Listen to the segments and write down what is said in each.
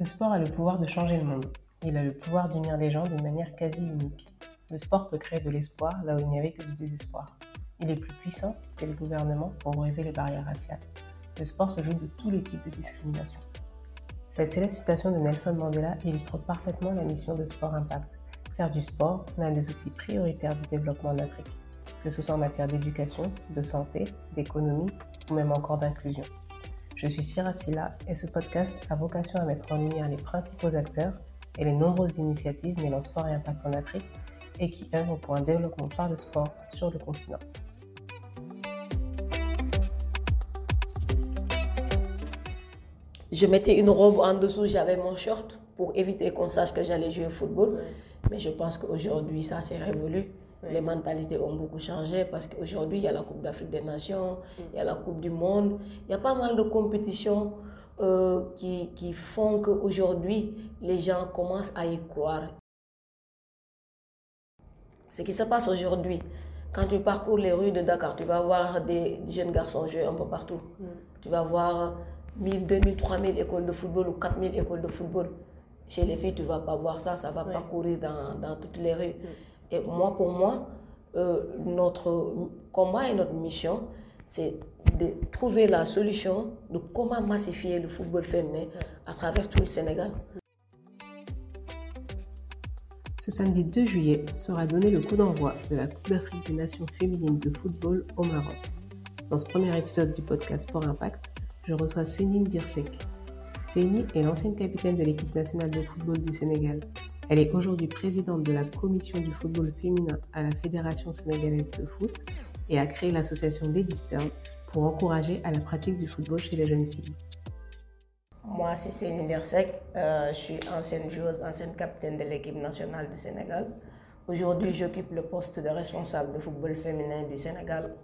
Le sport a le pouvoir de changer le monde. Il a le pouvoir d'unir les gens d'une manière quasi unique. Le sport peut créer de l'espoir là où il n'y avait que du désespoir. Il est plus puissant que les gouvernements pour briser les barrières raciales. Le sport se joue de tous les types de discrimination. Cette célèbre citation de Nelson Mandela illustre parfaitement la mission de Sport Impact. Faire du sport l'un des outils prioritaires du développement en Afrique, que ce soit en matière d'éducation, de santé, d'économie ou même encore d'inclusion. Je suis Sira Silla et ce podcast a vocation à mettre en lumière les principaux acteurs et les nombreuses initiatives mêlant sport et impact en Afrique et qui œuvrent pour un développement par le sport sur le continent. Je mettais une robe en dessous, j'avais mon short pour éviter qu'on sache que j'allais jouer au football. Mais je pense qu'aujourd'hui, ça s'est révolu. Les mentalités ont beaucoup changé parce qu'aujourd'hui, il y a la Coupe d'Afrique des Nations, il y a la Coupe du Monde, il y a pas mal de compétitions euh, qui, qui font qu'aujourd'hui, les gens commencent à y croire. Ce qui se passe aujourd'hui, quand tu parcours les rues de Dakar, tu vas voir des jeunes garçons jouer un peu partout. Tu vas voir 1000, 2000, 3000 écoles de football ou 4000 écoles de football. Chez les filles, tu ne vas pas voir ça, ça va pas courir dans, dans, toutes les rues. Et moi, pour moi, euh, notre combat et notre mission, c'est de trouver la solution de comment massifier le football féminin à travers tout le Sénégal. Ce samedi 2 juillet sera donné le coup d'envoi de la Coupe d'Afrique des Nations féminines de football au Maroc. Dans ce premier épisode du podcast Sport Impact, je reçois Céline Dirsek. Céline est l'ancienne capitaine de l'équipe nationale de football du Sénégal. Elle est aujourd'hui présidente de la commission du football féminin à la Fédération sénégalaise de foot et a créé l'association Lady Stern pour encourager à la pratique du football chez les jeunes filles. Moi, c'est Céline Dirsek. Euh, je suis ancienne joueuse, ancienne capitaine de l'équipe nationale du Sénégal. Aujourd'hui, j'occupe le poste de responsable de football féminin du Sénégal.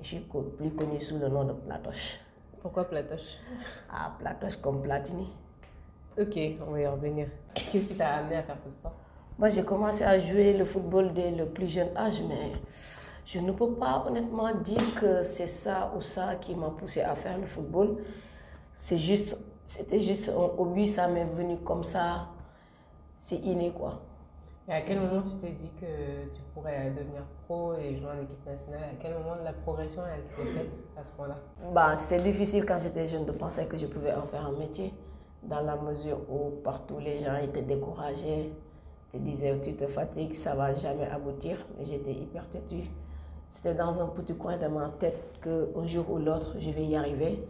Je suis plus connue sous le nom de Platoche. Pourquoi Platoche? Ah, Platoche comme Platini. Ok, on va y revenir. Qu'est-ce qui t'a amené à faire ce sport? Moi, j'ai commencé à jouer le football dès le plus jeune âge, mais je ne peux pas honnêtement dire que c'est ça ou ça qui m'a poussé à faire le football. C'est juste, c'était juste un hobby, ça m'est venu comme ça. C'est inné, quoi. Et à quel moment tu t'es dit que tu pourrais devenir pro et jouer en équipe nationale? À quel moment la progression elle s'est faite à ce point-là? Bah, C'était difficile quand j'étais jeune de penser que je pouvais en faire un métier, dans la mesure où partout les gens étaient découragés, te disaient tu te fatigues, ça va jamais aboutir. Mais j'étais hyper têtue. C'était dans un petit coin de ma tête qu'un jour ou l'autre je vais y arriver.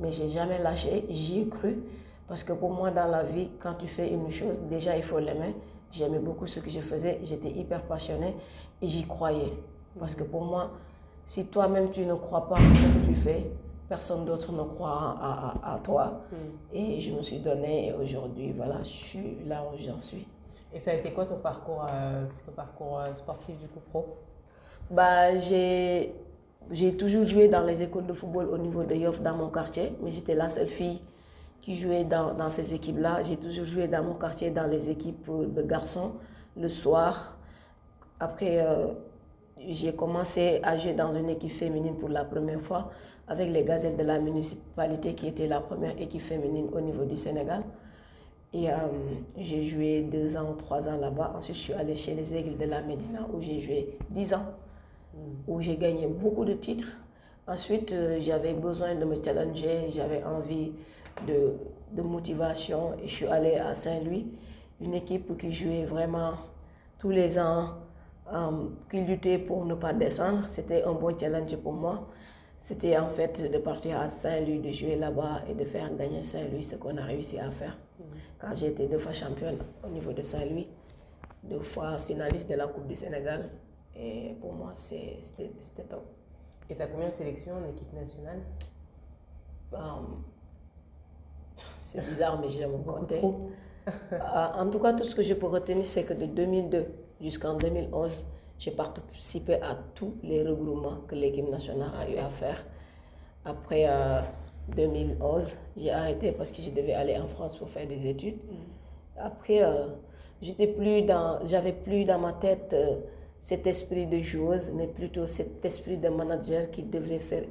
Mais j'ai jamais lâché, j'y ai cru. Parce que pour moi, dans la vie, quand tu fais une chose, déjà il faut l'aimer. J'aimais beaucoup ce que je faisais, j'étais hyper passionnée et j'y croyais. Parce que pour moi, si toi-même tu ne crois pas en ce que tu fais, personne d'autre ne croit à, à, à toi. Mm. Et je me suis donnée et aujourd'hui, voilà, je suis là où j'en suis. Et ça a été quoi ton parcours, euh, ton parcours euh, sportif du coup pro? Bah, J'ai toujours joué dans les écoles de football au niveau de Yoff dans mon quartier, mais j'étais la seule fille qui jouait dans, dans ces équipes-là. J'ai toujours joué dans mon quartier, dans les équipes de garçons, le soir. Après, euh, j'ai commencé à jouer dans une équipe féminine pour la première fois avec les gazettes de la municipalité qui était la première équipe féminine au niveau du Sénégal. Et euh, j'ai joué deux ans, trois ans là-bas. Ensuite, je suis allée chez les Aigles de la Médina où j'ai joué dix ans, où j'ai gagné beaucoup de titres. Ensuite, euh, j'avais besoin de me challenger, j'avais envie de, de, motivation et je suis allée à Saint-Louis, une équipe qui jouait vraiment tous les ans, euh, qui luttait pour ne pas descendre. C'était un bon challenge pour moi. C'était en fait de partir à Saint-Louis, de jouer là-bas et de faire gagner Saint-Louis, ce qu'on a réussi à faire. Quand j'ai été deux fois championne au niveau de Saint-Louis, deux fois finaliste de la Coupe du Sénégal, et pour moi, c'était top. Et tu as combien de sélections en équipe nationale? Um, C'est bizarre, mais vais me compter. en tout cas, tout ce que je peux retenir, c'est que de 2002 jusqu'en 2011, j'ai participé à tous les regroupements que l'équipe nationale a eu à faire. Après euh, 2011, j'ai arrêté parce que je devais aller en France pour faire des études. Après, euh, j'étais plus dans, j'avais plus dans ma tête euh, cet esprit de joueuse, mais plutôt cet esprit de manager qui devrait faire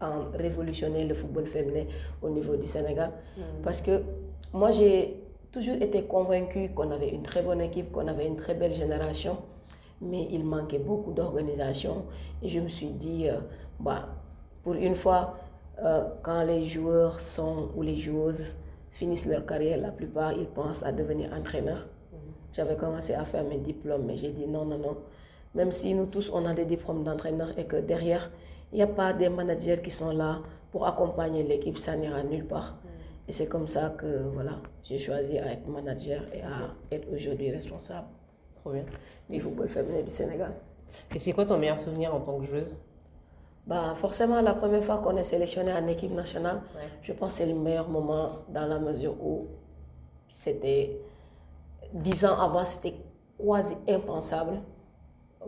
en révolutionner le football féminin au niveau du Sénégal. Mm. Parce que moi, j'ai toujours été convaincue qu'on avait une très bonne équipe, qu'on avait une très belle génération, mais il manquait beaucoup d'organisation. Et je me suis dit, euh, bah, pour une fois, euh, quand les joueurs sont ou les joueuses finissent leur carrière, la plupart, ils pensent à devenir entraîneurs. Mm. J'avais commencé à faire mes diplômes, mais j'ai dit non, non, non. Même si nous tous, on a des diplômes d'entraîneurs et que derrière, il n'y a pas des managers qui sont là pour accompagner l'équipe, ça n'ira nulle part. Mm. Et c'est comme ça que voilà, j'ai choisi à être manager et à être aujourd'hui responsable. Trop bien. Du football féminin du Sénégal. Et c'est quoi ton meilleur souvenir en tant que joueuse? Bah, Forcément, la première fois qu'on est sélectionné en équipe nationale, je pense que c'est le meilleur moment dans la mesure où c'était dix ans avant, c'était quasi impensable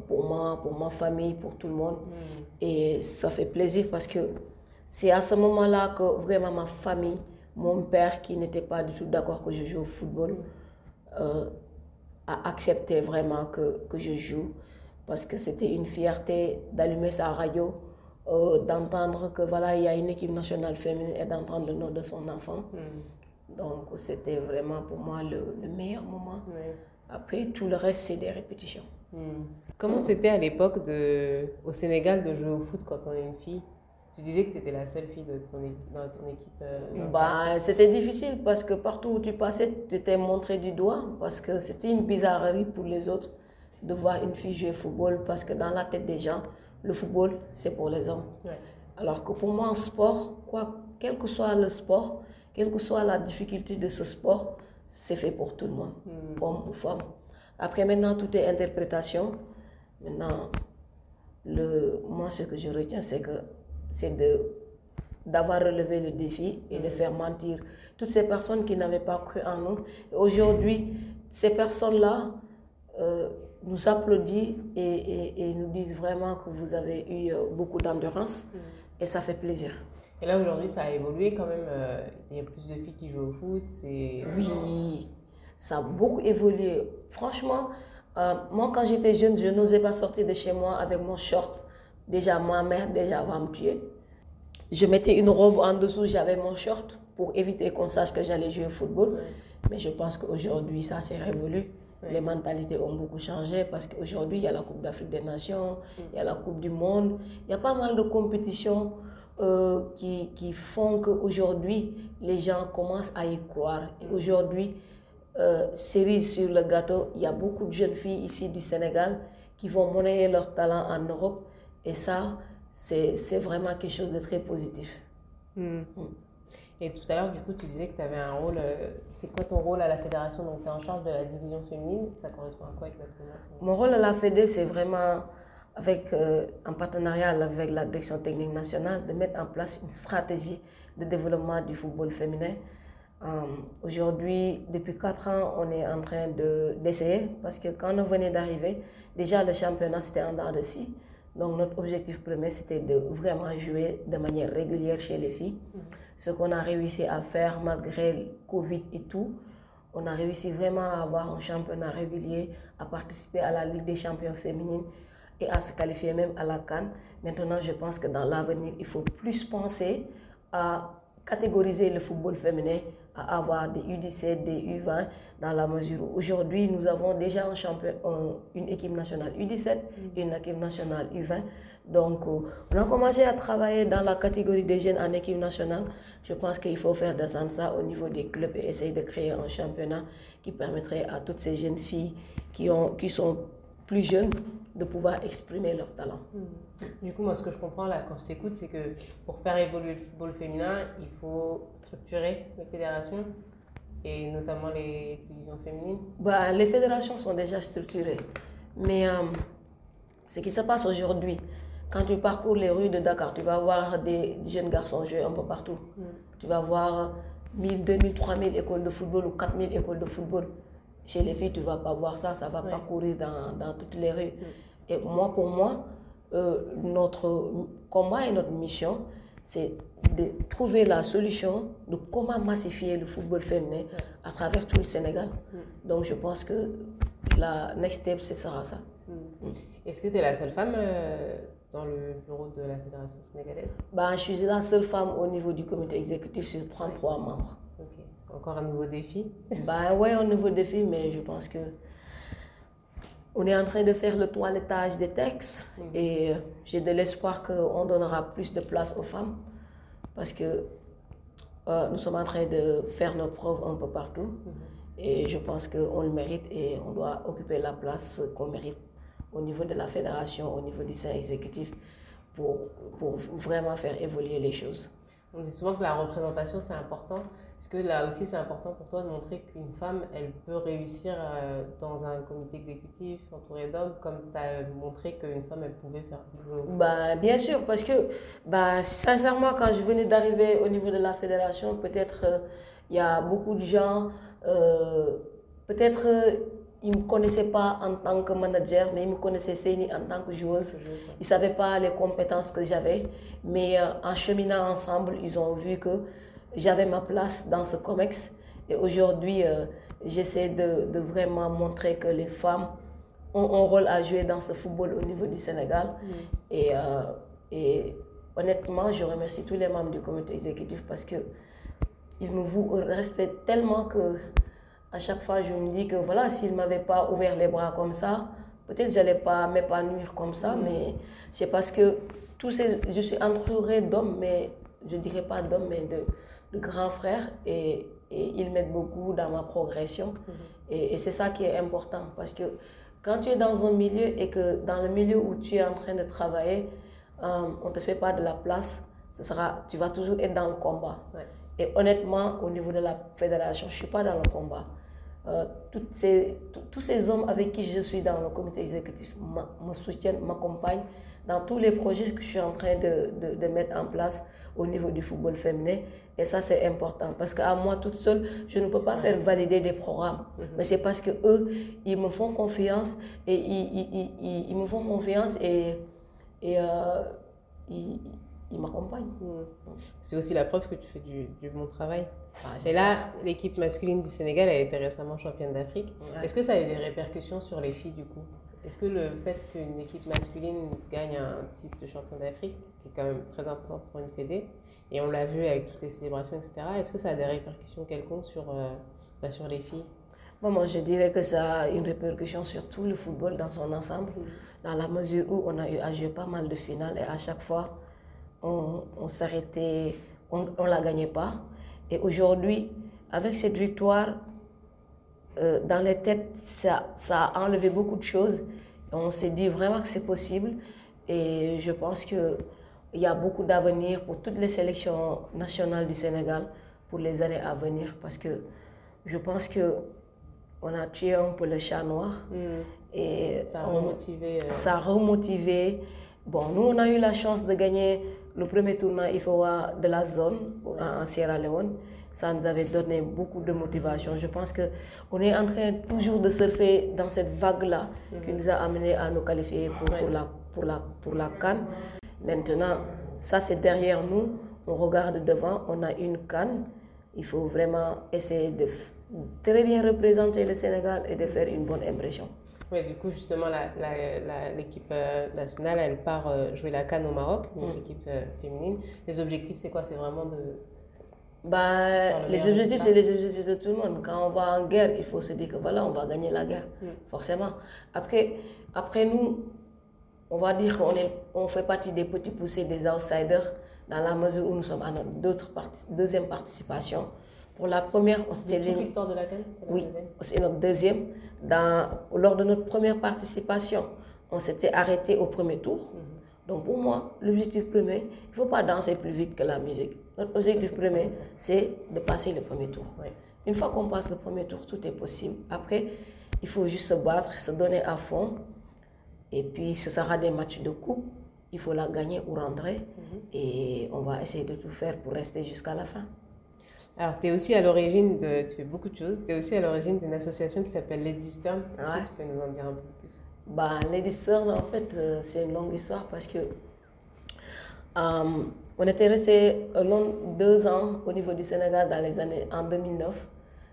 pour moi, pour ma famille, pour tout le monde. Mm. Et ça fait plaisir parce que c'est à ce moment-là que vraiment ma famille, mon père qui n'était pas du tout d'accord que je joue au football, euh, a accepté vraiment que, que, je joue parce que c'était une fierté d'allumer sa radio, euh, d'entendre que voilà, il y a une équipe nationale féminine et d'entendre le nom de son enfant. Mm. Donc c'était vraiment pour moi le, meilleur moment. Après, tout le reste, c'est des répétitions. Hmm. Comment c'était à l'époque au Sénégal de jouer au foot quand on est une fille? Tu disais que tu étais la seule fille de ton, dans ton équipe euh, bah, C'était difficile parce que partout où tu passais, tu t'es montré du doigt parce que c'était une bizarrerie pour les autres de voir une fille jouer au football parce que dans la tête des gens, le football, c'est pour les hommes. Alors que pour moi, en sport, quoi, quel que soit le sport, quelle que soit la difficulté de ce sport, c'est fait pour tout le monde, hmm. homme ou femme. Après, maintenant, tout est interprétation. Maintenant, le, moi, ce que je retiens, c'est que c'est de d'avoir relevé le défi et de faire mentir toutes ces personnes qui n'avaient pas cru en nous. Aujourd'hui, ces personnes-là euh, nous applaudissent et, et, nous disent vraiment que vous avez eu euh, beaucoup d'endurance mm. et ça fait plaisir. Et là, aujourd'hui, ça a évolué quand même. Euh, il y a plus de filles qui jouent au foot. Oui, ça a beaucoup évolué. Franchement, euh, moi, quand j'étais jeune, je n'osais pas sortir de chez moi avec mon short. Déjà, ma mère, déjà, va me tuer. Je mettais une robe en dessous, j'avais mon short pour éviter qu'on sache que j'allais jouer au football. Mais je pense qu'aujourd'hui, ça s'est révolu. Les mentalités ont beaucoup changé parce qu'aujourd'hui, il y a la Coupe d'Afrique des Nations, il y a la Coupe du Monde, il y a pas mal de compétitions euh, qui, qui font qu'aujourd'hui, les gens commencent à y croire. Et aujourd'hui, euh, cerise sur le gâteau, il y a beaucoup de jeunes filles ici du Sénégal qui vont monnayer leur talent en Europe. Et ça, c'est vraiment quelque chose de très positif. Hmm. Hmm. Et tout à l'heure, du coup, tu disais que tu avais un rôle. Euh, c'est quoi ton rôle à la fédération? Donc, tu es en charge de la division féminine. Ça correspond à quoi exactement? Mon rôle à la Fédé, c'est vraiment, avec, euh, en partenariat avec la direction technique nationale, de mettre en place une stratégie de développement du football féminin euh, aujourd'hui, depuis 4 ans, on est en train d'essayer parce que quand on venait d'arriver, déjà le championnat c'était en dents de scie. Donc notre objectif premier c'était de vraiment jouer de manière régulière chez les filles. Mm-hmm. Ce qu'on a réussi à faire malgré le Covid et tout, on a réussi vraiment à avoir un championnat régulier, à participer à la Ligue des champions féminines et à se qualifier même à la Cannes. Maintenant, je pense que dans l'avenir, il faut plus penser à catégoriser le football féminin à avoir des U17, des U20, dans la mesure où aujourd'hui nous avons déjà un champion, une équipe nationale U17 et une équipe nationale U20. Donc euh, on a commencé à travailler dans la catégorie des jeunes en équipe nationale. Je pense qu'il faut faire descendre ça au niveau des clubs et essayer de créer un championnat qui permettrait à toutes ces jeunes filles qui, ont, qui sont plus jeunes de pouvoir exprimer leur talent. Du coup, moi, ce que je comprends là quand je t'écoute, c'est que pour faire évoluer le football féminin, il faut structurer les fédérations et notamment les divisions féminines. Bah, les fédérations sont déjà structurées. Mais euh, ce qui se passe aujourd'hui, quand tu parcours les rues de Dakar, tu vas voir des, jeunes garçons jouer un peu partout. Hmm. Tu vas voir 1000, 2000, 3000 écoles de football ou 4000 écoles de football. Chez les filles, tu ne vas pas voir ça, ça ne va pas courir dans, dans, toutes les rues. Et moi, pour moi, euh, notre combat et notre mission, c'est de trouver la solution de comment massifier le football féminin à travers tout le Sénégal. Donc je pense que la next step, ce sera ça. Est-ce que tu es la seule femme euh, dans le bureau de la Fédération sénégalaise? Bah, Je suis la seule femme au niveau du comité exécutif sur 33 membres. Encore un nouveau défi bah, Oui, un nouveau défi, mais je pense que on est en train de faire le toilettage des textes mhm. et j'ai de l'espoir qu'on donnera plus de place aux femmes parce que euh, nous sommes en train de faire nos preuves un peu partout mhm. et je pense qu'on le mérite et on doit occuper la place qu'on mérite au niveau de la fédération, au niveau du sein exécutif pour, pour vraiment faire évoluer les choses. On dit souvent que la représentation c'est important. Est-ce que là aussi c'est important pour toi de montrer qu'une femme, elle peut réussir euh, dans un comité exécutif entouré d'hommes, comme tu as montré qu'une femme, elle pouvait faire bah, Bien sûr, parce que bah, sincèrement, quand je venais d'arriver au niveau de la fédération, peut-être euh, il y a beaucoup de gens, euh, peut-être ils ne me connaissaient pas en tant que manager, mais ils me connaissaient en tant que joueuse. Ils ne savaient pas les compétences que j'avais, mais en cheminant ensemble, ils ont vu que j'avais ma place dans ce COMEX. Et aujourd'hui, euh, j'essaie de, de, vraiment montrer que les femmes ont un rôle à jouer dans ce football au niveau du Sénégal. Mm. Et, euh, et, honnêtement, je remercie tous les membres du comité exécutif parce que ils me respectent tellement que à chaque fois, je me dis que voilà, s'ils ne m'avaient pas ouvert les bras comme ça, peut-être que je n'allais pas m'épanouir comme ça, mm. mais c'est parce que tous ces, je suis entourée d'hommes, mais je ne dirais pas d'hommes, mais de, de grands frères et, et ils m'aident beaucoup dans ma progression. Mhm. Et, c'est ça qui est important parce que quand tu es dans un milieu et que dans le milieu où tu es en train de travailler, euh, on ne te fait pas de la place, ce sera, tu vas toujours être dans le combat. Et honnêtement, au niveau de la fédération, je ne suis pas dans le combat. Euh, toutes ces, tous ces hommes avec qui je suis dans le comité exécutif me soutiennent, m'accompagnent dans tous les projets que je suis en train de, de, de mettre en place au niveau du football féminin. Et ça, c'est important parce qu'à moi toute seule, je ne peux pas faire valider des programmes. Mhm. Mais c'est parce que eux, ils me font confiance et ils, ils, ils, ils me font confiance et, et euh, ils, m'accompagnent. Mhm. C'est aussi la preuve que tu fais du, du bon travail. Ah, et là, l'équipe masculine du Sénégal a été récemment championne d'Afrique. Est-ce que ça a eu des répercussions sur les filles du coup? Est-ce que le fait qu'une équipe masculine gagne un titre de champion d'Afrique, qui est quand même très important pour une fédé, et on l'a vu avec toutes les célébrations, etc., est-ce que ça a des répercussions quelconques sur, euh, bah, sur les filles? Moi, je dirais que ça a une répercussion sur tout le football dans son ensemble, dans la mesure où on a eu à jouer pas mal de finales et à chaque fois, on, on s'arrêtait, on ne la gagnait pas. Et aujourd'hui, avec cette victoire, euh, dans les têtes, ça, ça, a enlevé beaucoup de choses. On s'est dit vraiment que c'est possible. Et je pense qu'il y a beaucoup d'avenir pour toutes les sélections nationales du Sénégal pour les années à venir. Parce que je pense que on a tué un peu le chat noir. Hmm. Et ça a remotivé. Euh, ça a remotivé. Bon, nous, on a eu la chance de gagner le premier tournoi IFOA de la zone en Sierra Leone ça nous avait donné beaucoup de motivation. Je pense qu'on est en train toujours de surfer dans cette vague-là qui mhm. nous a amené à nous qualifier pour, pour, la, pour, la, pour la Cannes. Maintenant, ça c'est derrière nous. On regarde devant, on a une Cannes. Il faut vraiment essayer de très bien représenter le Sénégal et de faire une bonne impression. Oui, du coup, justement, l'équipe euh, nationale, elle part euh, jouer la Cannes au Maroc, l'équipe mm. euh, féminine. Les objectifs, c'est quoi? C'est vraiment de bah, les objectifs, c'est les objectifs de tout le monde. Quand on va en guerre, il faut se dire que voilà, on va gagner la guerre, mm. forcément. Après, après nous, on va dire qu'on on fait partie des petits poussés, des outsiders, dans la mesure où nous sommes à notre deuxième participation. Pour la première, on s'était l'histoire de laquelle? Oui, c'est notre deuxième. Dans, lors de notre première participation, on s'était arrêté au premier tour. Mm-hmm. Donc pour moi, l'objectif premier, il ne faut pas danser plus vite que la musique. Notre objectif premier, c'est de passer le premier tour. Une fois qu'on passe le premier tour, tout est possible. Après, il faut juste se battre, se donner à fond. Et puis, ce sera des matchs de coupe. Il faut la gagner ou rentrer. Mhm. Et on va essayer de tout faire pour rester jusqu'à la fin. Alors, tu es aussi à l'origine de. Tu fais beaucoup de choses. Tu es aussi à l'origine d'une association qui s'appelle Lady Stern. Est-ce que tu peux nous en dire un peu plus? Bah, Lady Stern, en fait, euh, c'est une longue histoire parce que. Euh, on était resté deux ans au niveau du Sénégal dans les années en 2009,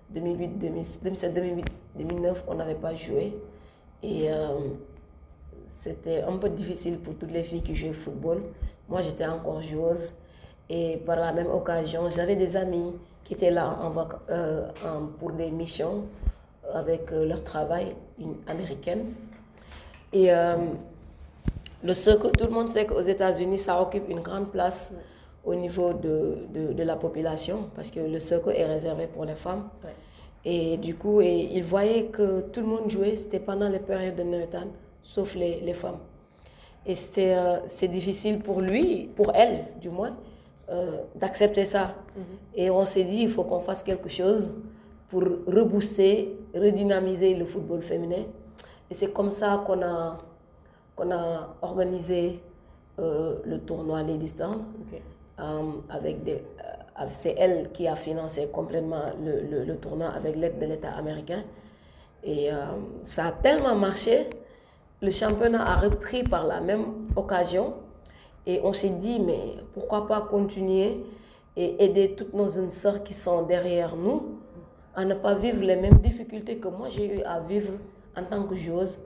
2008, 2007, 2008, 2009, on n'avait pas joué. Et euh, c'était un peu difficile pour toutes les filles qui jouaient au football. Moi, j'étais encore joueuse. Et par la même occasion, j'avais des amis qui étaient là euh, pour des missions avec leur travail, une américaine. Et le soccer, tout le monde sait qu'aux États-Unis, ça occupe une grande place au niveau de, de, la population parce que le soccer est réservé pour les femmes. Et du coup, et ils voyaient que tout le monde jouait, c'était pendant les périodes de Neutan, sauf les, les femmes. Et c'était c'est difficile pour lui, pour elle du moins, euh, d'accepter ça. Mhm. Et on s'est dit, il faut qu'on fasse quelque chose pour rebooster, redynamiser le football féminin. Et c'est comme ça qu'on a, qu'on a organisé euh, le tournoi. Euh, avec des, c'est elle qui a financé complètement le, le, tournoi avec l'aide de l'État américain. Et ça a tellement marché, le championnat a repris par la même occasion. Et on s'est dit, mais pourquoi pas continuer et aider toutes nos sœurs qui sont derrière nous à ne pas vivre les mêmes difficultés que moi j'ai eu à vivre en tant que joueuse.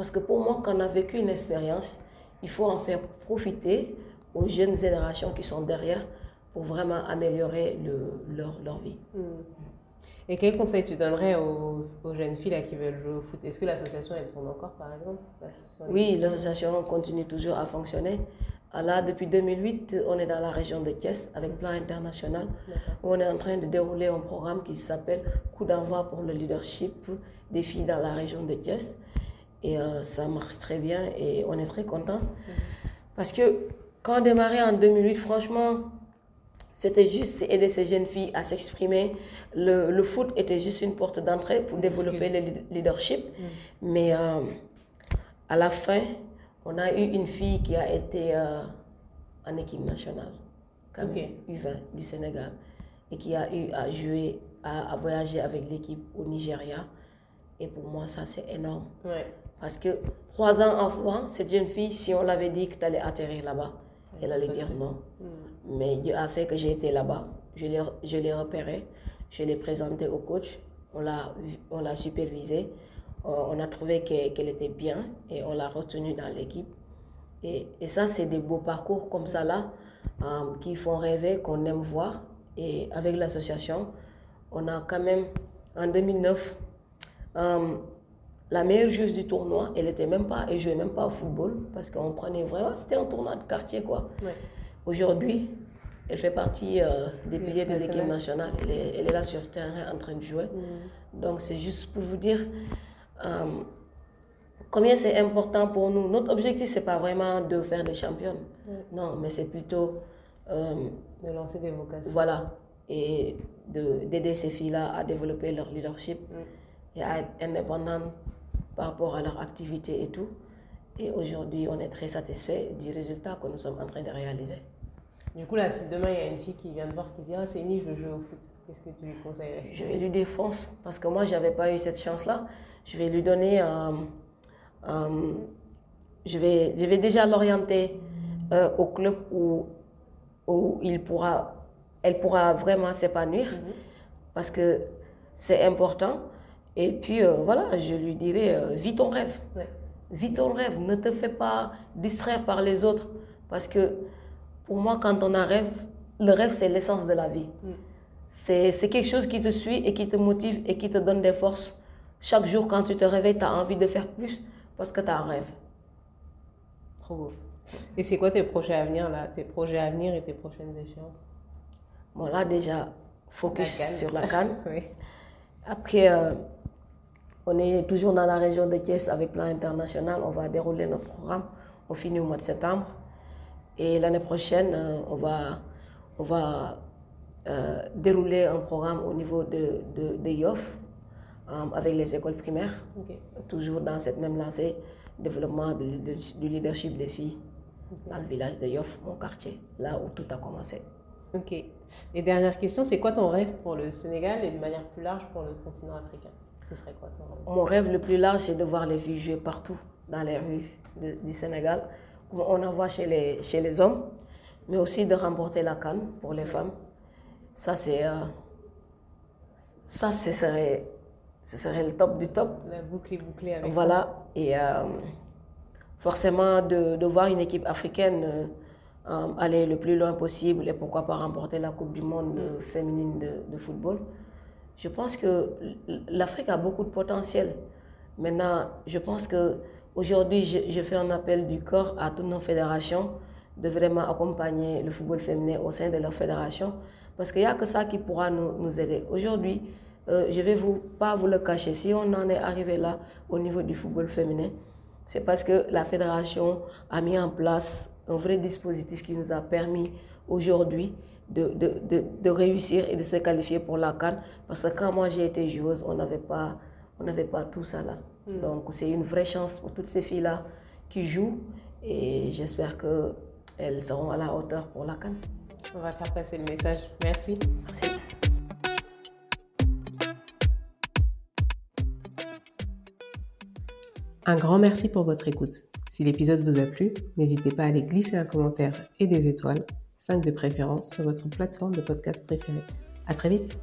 Parce que pour moi, quand on a vécu une expérience, il faut en faire profiter aux jeunes générations qui sont derrière pour vraiment améliorer le, leur, leur, vie. Mm. Et quel conseil tu donnerais aux, aux jeunes filles là, qui veulent jouer au foot? Est-ce que l'association, elle tourne encore, par exemple? Oui, l'association continue toujours à fonctionner. Là, depuis 2008, on est dans la région de Thiès avec Plan International où on est en train de dérouler un programme qui s'appelle Coup d'envoi pour le leadership des filles dans la région de Thiès. Et euh, ça marche très bien et on est très content. Parce que quand on démarrait en 2008, franchement, c'était juste aider ces jeunes filles à s'exprimer. Le, le, foot était juste une porte d'entrée pour développer le leadership. Mm. Mais euh, à la fin, on a eu une fille qui a été euh, en équipe nationale, comme U20 du Sénégal, et qui a eu à jouer, à, voyager avec l'équipe au Nigeria. Et pour moi, ça, c'est énorme. Parce que trois ans avant, cette jeune fille, si on l'avait dit que tu allais atterrir là-bas, elle allait dire non. Hmm. Mais Dieu a fait que j'ai été là-bas. Je l'ai repéré, je l'ai présenté au coach, on l'a supervisé. Euh, on a trouvé qu'elle était bien et on l'a retenue dans l'équipe. Et, et, ça, c'est des beaux parcours comme ça là euh, qui font rêver, qu'on aime voir. Et avec l'association, on a quand même, en 2009, euh, la meilleure joueuse du tournoi, elle était même pas, elle jouait même pas au football parce qu'on prenait vraiment, c'était un tournoi de quartier quoi. Aujourd'hui, elle fait partie des piliers de l'équipe nationale. Elle est, elle est, là sur le terrain en train de jouer. Mm. Donc c'est juste pour vous dire, euh, combien c'est important pour nous. Notre objectif, c'est pas vraiment de faire des championnes. Non, mais c'est plutôt... Euh, de lancer des vocations. Voilà. Et d'aider ces filles-là à développer leur leadership et à être indépendantes par rapport à leur activité et tout. Et aujourd'hui, on est très satisfait du résultat que nous sommes en train de réaliser. Du coup, là, si demain il y a une fille qui vient te voir qui dit Ah, c'est une je veux jouer au foot, qu'est-ce que tu lui conseillerais? Je vais lui dire fonce, parce que moi, je n'avais pas eu cette chance-là je vais lui donner, euh, euh, je, vais, je vais déjà l'orienter euh, au club où, où il pourra, elle pourra vraiment s'épanouir mhm. parce que c'est important. Et puis voilà, je lui dirai, vis ton rêve. Vis ton rêve, ne te fais pas distraire par les autres. Parce que pour moi, quand on a rêve, le rêve, c'est l'essence de la vie. Mm. C'est quelque chose qui te suit et qui te motive et qui te donne des forces chaque jour, quand tu te réveilles, tu as envie de faire plus parce que tu as un rêve. Trop beau. Et c'est quoi tes projets à venir, là? Tes projets à venir et tes prochaines échéances? Bon, là, déjà, focus sur la canne. Après, euh, on est toujours dans la région de Thiès avec Plan International. On va dérouler notre programme. On finit au mois de septembre. Et l'année prochaine, euh, on va, on va euh, dérouler un programme au niveau de, de, de YOF euh, avec les écoles primaires, toujours dans cette même lancée, développement du leadership des filles dans le village de Yoff, mon quartier, là où tout a commencé. Ok. Et dernière question, c'est quoi ton rêve pour le Sénégal et de manière plus large pour le continent africain? Ce serait quoi ton rêve? Mon rêve le plus large, c'est de voir les filles jouer partout dans les rues du Sénégal, comme on en voit chez les, chez les hommes, mais aussi de remporter la canne pour les femmes. Ça, c'est. Euh, ça, ce serait ce serait le top du top. La boucle est bouclée avec Voilà. Et euh, forcément de, voir une équipe africaine aller le plus loin possible et pourquoi pas remporter la Coupe du Monde féminine de, football. Je pense que l'Afrique a beaucoup de potentiel. Maintenant, je pense que aujourd'hui, je, fais un appel du corps à toutes nos fédérations de vraiment accompagner le football féminin au sein de leur fédération parce qu'il n'y a que ça qui pourra nous, nous aider. Aujourd'hui, euh, je ne vais vous, pas vous le cacher, si on en est arrivé là au niveau du football féminin, c'est parce que la fédération a mis en place un vrai dispositif qui nous a permis aujourd'hui de, de, de, réussir et de se qualifier pour la Cannes. Parce que quand moi j'ai été joueuse, on n'avait pas, on pas tout ça là. Hmm. Donc c'est une vraie chance pour toutes ces filles-là qui jouent et j'espère qu'elles seront à la hauteur pour la Cannes. On va faire passer le message. Merci. Merci. Un grand merci pour votre écoute. Si l'épisode vous a plu, n'hésitez pas à aller glisser un commentaire et des étoiles, 5 de préférence, sur votre plateforme de podcast préférée. À très vite!